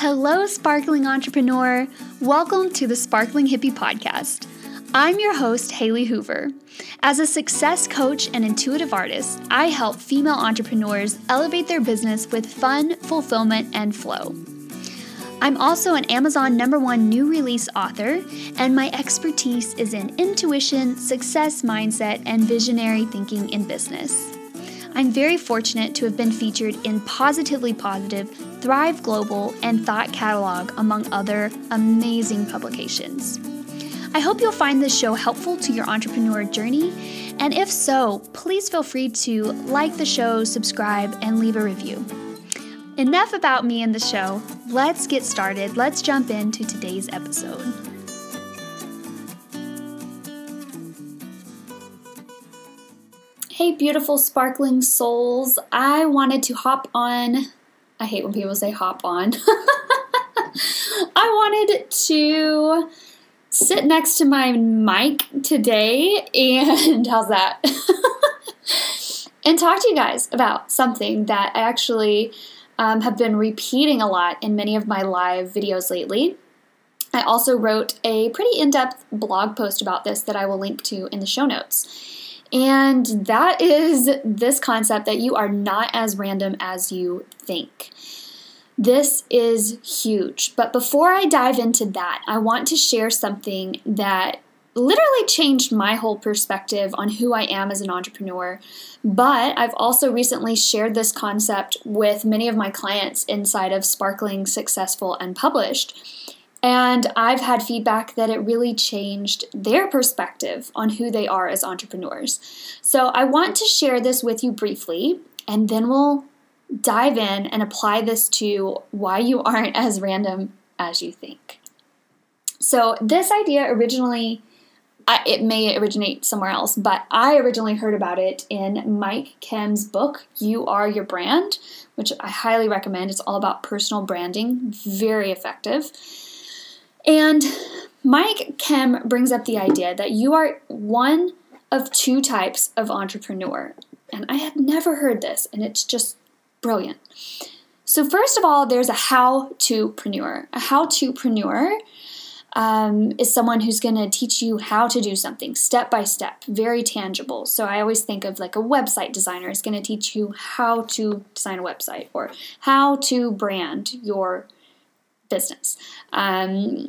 Hello, sparkling entrepreneur. Welcome to the Sparkling Hippie Podcast. I'm your host, Haley Hoover. As a success coach and intuitive artist, I help female entrepreneurs elevate their business with fun, fulfillment, and flow. I'm also an Amazon number one new release author, and my expertise is in intuition, success mindset, and visionary thinking in business. I'm very fortunate to have been featured in Positively Positive, Thrive Global, and Thought Catalog, among other amazing publications. I hope you'll find this show helpful to your entrepreneur journey, and if so, please feel free to like the show, subscribe, and leave a review. Enough about me and the show. Let's get started. Let's jump into today's episode. Hey, beautiful, sparkling souls. I wanted to hop on. I hate when people say hop on. I wanted to sit next to my mic today, and how's that? and talk to you guys about something that I actually um, have been repeating a lot in many of my live videos lately. I also wrote a pretty in depth blog post about this that I will link to in the show notes. And that is this concept that you are not as random as you think. This is huge. But before I dive into that, I want to share something that literally changed my whole perspective on who I am as an entrepreneur. But I've also recently shared this concept with many of my clients inside of Sparkling Successful and Published. And I've had feedback that it really changed their perspective on who they are as entrepreneurs. So I want to share this with you briefly, and then we'll dive in and apply this to why you aren't as random as you think. So, this idea originally I, it may originate somewhere else, but I originally heard about it in Mike Kim's book, You Are Your Brand, which I highly recommend. It's all about personal branding, very effective. And Mike Kim brings up the idea that you are one of two types of entrepreneur. And I had never heard this, and it's just brilliant. So, first of all, there's a how to preneur. A how to preneur um, is someone who's going to teach you how to do something step by step, very tangible. So I always think of like a website designer is going to teach you how to design a website or how to brand your business. Um,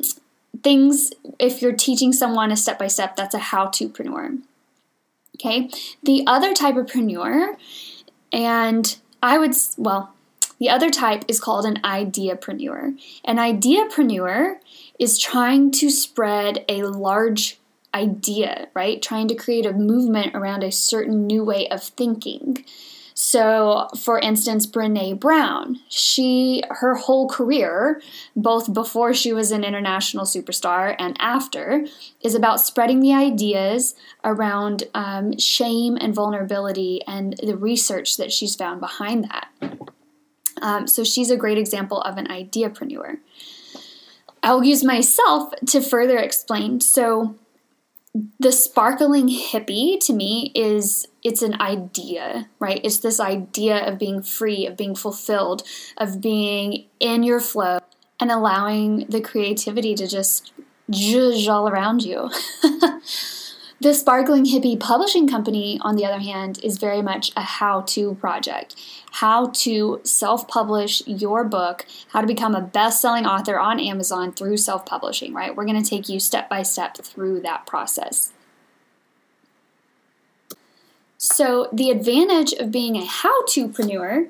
things, if you're teaching someone a step by step, that's a how to preneur. Okay, the other type of preneur, and I would, well, the other type is called an ideapreneur. An ideapreneur is trying to spread a large idea, right? Trying to create a movement around a certain new way of thinking. So, for instance, Brene Brown, she her whole career, both before she was an international superstar and after, is about spreading the ideas around um, shame and vulnerability and the research that she's found behind that. Um, so she's a great example of an ideapreneur. I'll use myself to further explain. So the sparkling hippie to me is it's an idea, right? It's this idea of being free, of being fulfilled, of being in your flow and allowing the creativity to just zhuzh all around you. The Sparkling Hippie Publishing Company, on the other hand, is very much a how to project. How to self publish your book, how to become a best selling author on Amazon through self publishing, right? We're going to take you step by step through that process. So, the advantage of being a how to preneur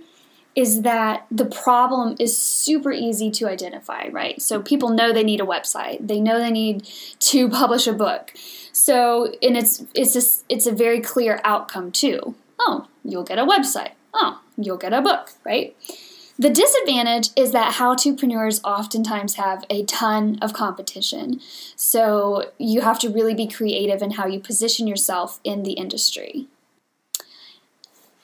is that the problem is super easy to identify, right? So people know they need a website. They know they need to publish a book. So, and it's it's a, it's a very clear outcome too. Oh, you'll get a website. Oh, you'll get a book, right? The disadvantage is that how topreneurs oftentimes have a ton of competition. So you have to really be creative in how you position yourself in the industry.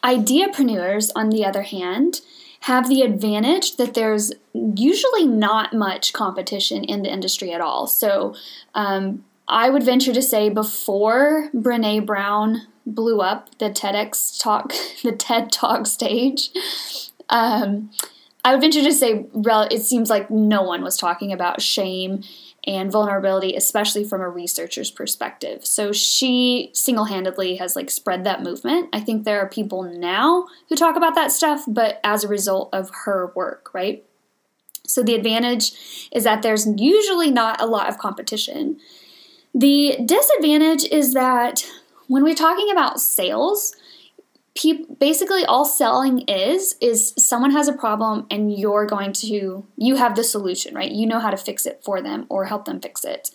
Ideapreneurs, on the other hand, have the advantage that there's usually not much competition in the industry at all. So, um, I would venture to say before Brene Brown blew up the TEDx talk, the TED Talk stage, um, I would venture to say it seems like no one was talking about shame and vulnerability, especially from a researcher's perspective. So she single handedly has like spread that movement. I think there are people now who talk about that stuff, but as a result of her work, right? So the advantage is that there's usually not a lot of competition. The disadvantage is that when we're talking about sales, basically all selling is is someone has a problem and you're going to you have the solution right? You know how to fix it for them or help them fix it.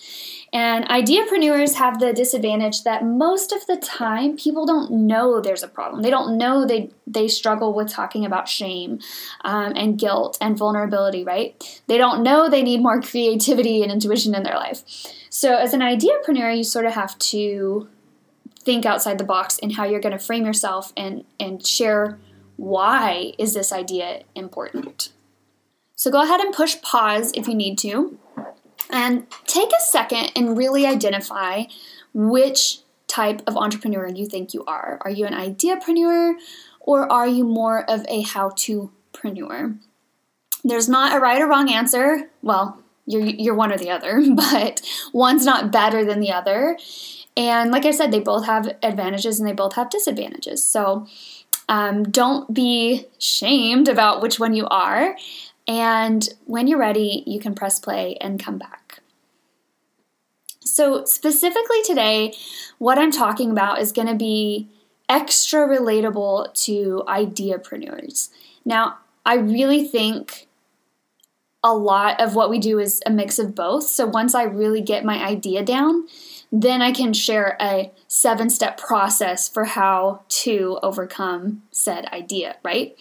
And ideapreneurs have the disadvantage that most of the time people don't know there's a problem. They don't know they they struggle with talking about shame um, and guilt and vulnerability right? They don't know they need more creativity and intuition in their life. So as an ideapreneur you sort of have to think outside the box in how you're going to frame yourself and and share why is this idea important. So go ahead and push pause if you need to and take a second and really identify which type of entrepreneur you think you are. Are you an ideapreneur or are you more of a how-to-preneur? There's not a right or wrong answer. Well, you're you're one or the other, but one's not better than the other. And like I said, they both have advantages and they both have disadvantages. So um, don't be shamed about which one you are. And when you're ready, you can press play and come back. So, specifically today, what I'm talking about is going to be extra relatable to ideapreneurs. Now, I really think a lot of what we do is a mix of both. So, once I really get my idea down, then I can share a seven step process for how to overcome said idea, right?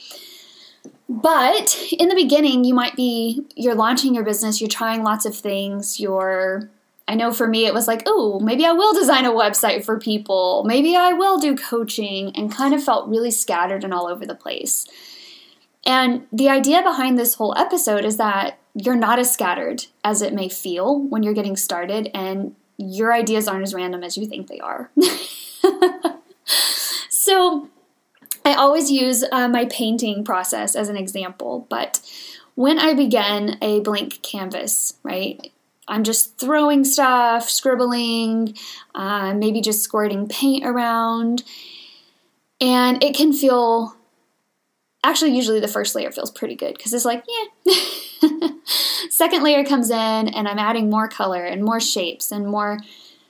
But in the beginning, you might be, you're launching your business, you're trying lots of things, you're, I know for me, it was like, oh, maybe I will design a website for people, maybe I will do coaching, and kind of felt really scattered and all over the place. And the idea behind this whole episode is that you're not as scattered as it may feel when you're getting started, and your ideas aren't as random as you think they are. so, I always use uh, my painting process as an example, but when I begin a blank canvas, right, I'm just throwing stuff, scribbling, uh, maybe just squirting paint around, and it can feel actually usually the first layer feels pretty good because it's like yeah second layer comes in and i'm adding more color and more shapes and more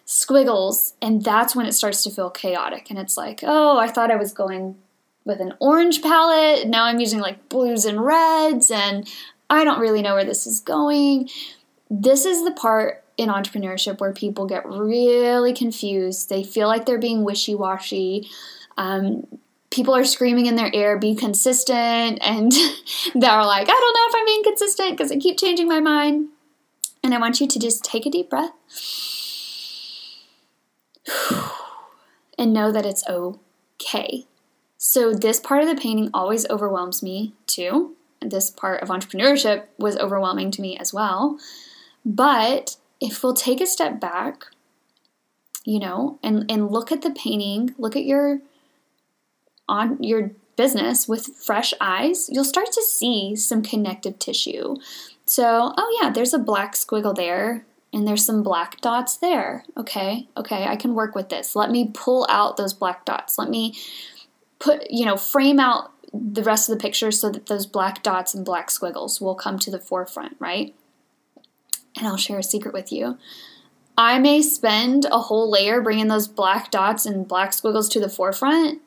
squiggles and that's when it starts to feel chaotic. And it's like oh i thought i was going with an orange palette. Now i'm using like blues and reds and i don't really know where this is going. This is the part in entrepreneurship where people get really confused. They feel like they're being wishy-washy. Um, people are screaming in their ear, be consistent, and they're like, I don't know if I'm being consistent because I keep changing my mind. And I want you to just take a deep breath and know that it's okay. So, this part of the painting always overwhelms me too. This part of entrepreneurship was overwhelming to me as well. But if we'll take a step back, you know, and, and look at the painting, look at your on your business with fresh eyes, you'll start to see some connective tissue. So, oh yeah, there's a black squiggle there and there's some black dots there. Okay, okay, I can work with this. Let me pull out those black dots. Let me put, you know, frame out the rest of the picture so that those black dots and black squiggles will come to the forefront, right? And I'll share a secret with you. I may spend a whole layer bringing those black dots and black squiggles to the forefront,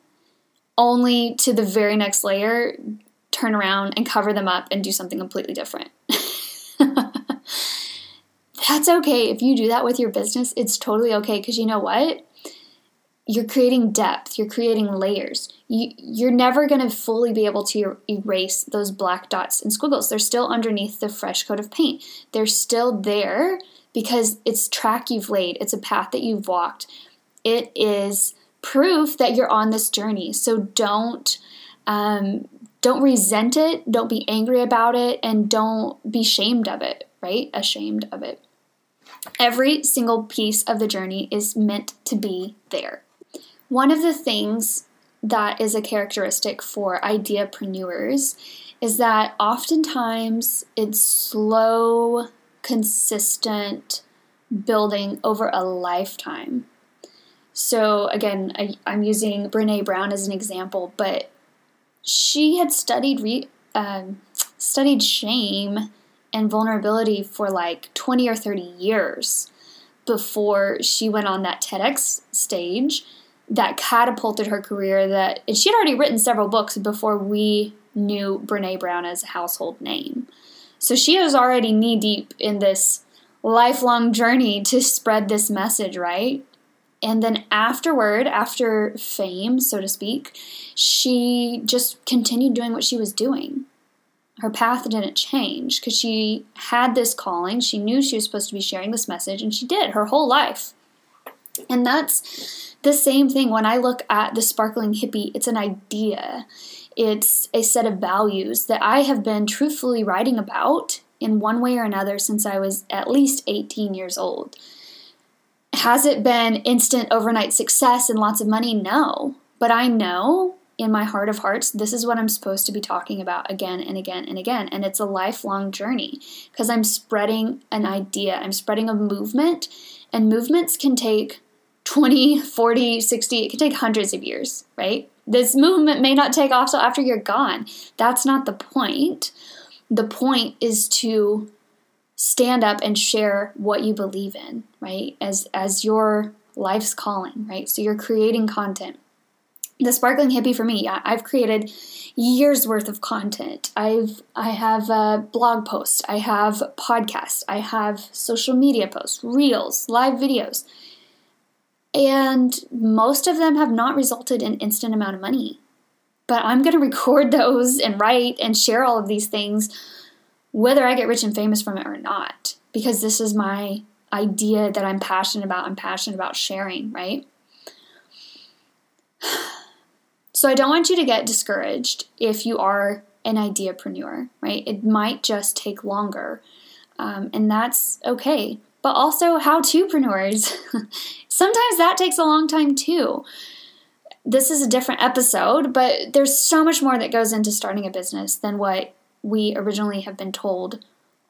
only to the very next layer turn around and cover them up and do something completely different. That's okay. If you do that with your business, it's totally okay because you know what? You're creating depth, you're creating layers. You, you're never going to fully be able to er-, erase those black dots and squiggles. They're still underneath the fresh coat of paint. They're still there because it's track you've laid, it's a path that you've walked. It is proof that you're on this journey. So don't um, don't resent it, don't be angry about it, and don't be shamed of it, right? Ashamed of it. Every single piece of the journey is meant to be there. One of the things that is a characteristic for ideapreneurs is that oftentimes it's slow, consistent building over a lifetime. So, again, I, am using Brene Brown as an example, but she had studied re, um, studied shame and vulnerability for like 20 or 30 years before she went on that TEDx stage that catapulted her career that and she had already written several books before we knew Brene Brown as a household name. So she was already knee deep in this lifelong journey to spread this message, right? And then afterward, after fame, so to speak, she just continued doing what she was doing. Her path didn't change because she had this calling. She knew she was supposed to be sharing this message, and she did her whole life. And that's the same thing when I look at the sparkling hippie, it's an idea. It's a set of values that I have been truthfully writing about in one way or another since I was at least 18 years old. Has it been instant overnight success and lots of money? No. But I know in my heart of hearts, this is what I'm supposed to be talking about again and again and again. And it's a lifelong journey because I'm spreading an idea, I'm spreading a movement, and movements can take 20, 40, 60, it can take hundreds of years, right? This movement may not take off till after you're gone. That's not the point. The point is to stand up and share what you believe in, right? As as your life's calling, right? So you're creating content. The sparkling hippie for me, I've created years worth of content. I've I have a blog posts, I have podcasts, I have social media posts, reels, live videos. And most of them have not resulted in instant amount of money. But I'm going to record those and write and share all of these things whether I get rich and famous from it or not, because this is my idea that I'm passionate about. I'm passionate about sharing, right? So I don't want you to get discouraged if you are an ideapreneur, right? It might just take longer, um, and that's okay. But also, how to-preneurs, sometimes that takes a long time too. This is a different episode, but there's so much more that goes into starting a business than what we originally have been told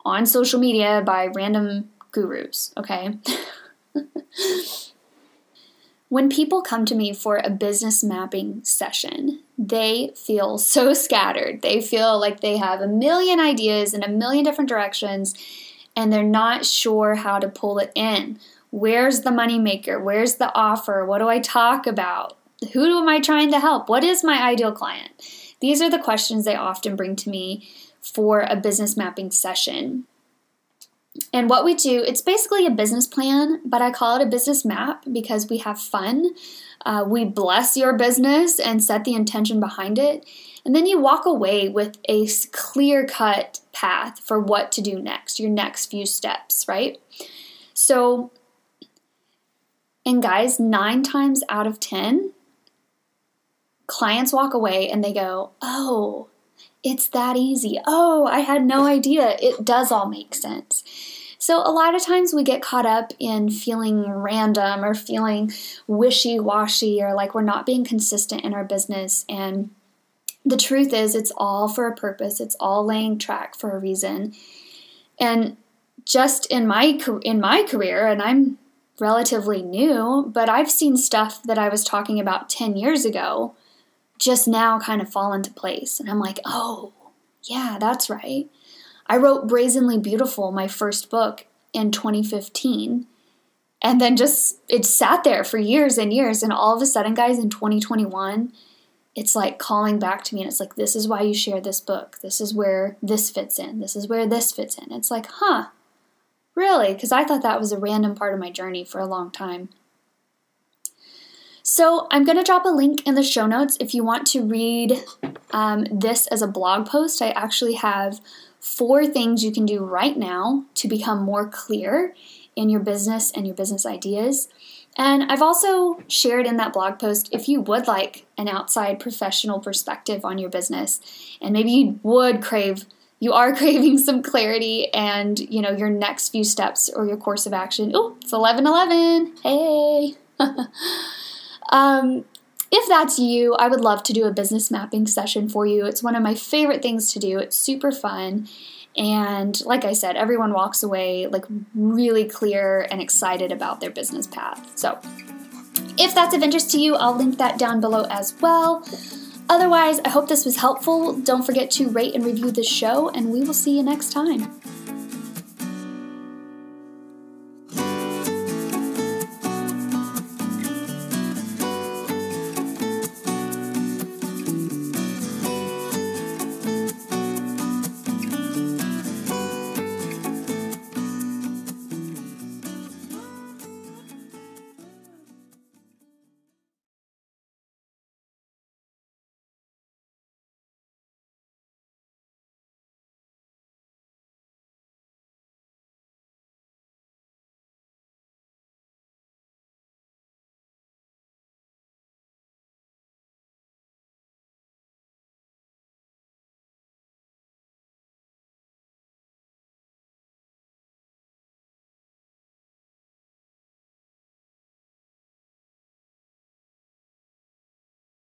on social media by random gurus, okay? when people come to me for a business mapping session, they feel so scattered. They feel like they have a million ideas in a million different directions and they're not sure how to pull it in. Where's the moneymaker? Where's the offer? What do I talk about? Who am I trying to help? What is my ideal client? These are the questions they often bring to me for a business mapping session. And what we do, it's basically a business plan, but I call it a business map because we have fun. Uh, we bless your business and set the intention behind it. And then you walk away with a clear cut path for what to do next, your next few steps, right? So, and guys, nine times out of 10, clients walk away and they go, Oh, it's that easy. Oh, I had no idea. It does all make sense. So, a lot of times we get caught up in feeling random or feeling wishy washy or like we're not being consistent in our business. And the truth is, it's all for a purpose, it's all laying track for a reason. And just in my in my career and I'm relatively new, but I've seen stuff that I was talking about 10 years ago just now kind of fall into place. And I'm like, oh, yeah, that's right. I wrote Brazenly Beautiful, my first book, in 2015. And then just it sat there for years and years. And all of a sudden, guys, in 2021, it's like calling back to me. And it's like, this is why you share this book. This is where this fits in. This is where this fits in. It's like, huh, really? Because I thought that was a random part of my journey for a long time. So I'm going to drop a link in the show notes if you want to read um, this as a blog post. I actually have four things you can do right now to become more clear in your business and your business ideas. And I've also shared in that blog post if you would like an outside professional perspective on your business and maybe you would crave you are craving some clarity and you know your next few steps or your course of action. Oh, it's 11:11. Hey. Um, if that's you, I would love to do a business mapping session for you. It's one of my favorite things to do. It's super fun. And like I said, everyone walks away like really clear and excited about their business path. So, if that's of interest to you, I'll link that down below as well. Otherwise, I hope this was helpful. Don't forget to rate and review the show, and we will see you next time.